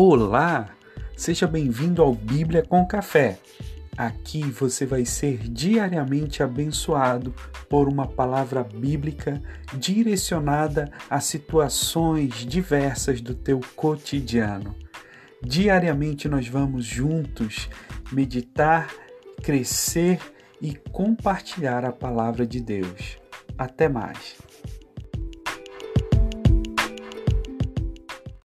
Olá! Seja bem-vindo ao Bíblia com Café. Aqui você vai ser diariamente abençoado por uma palavra bíblica direcionada a situações diversas do teu cotidiano. Diariamente nós vamos juntos meditar, crescer e compartilhar a palavra de Deus. Até mais!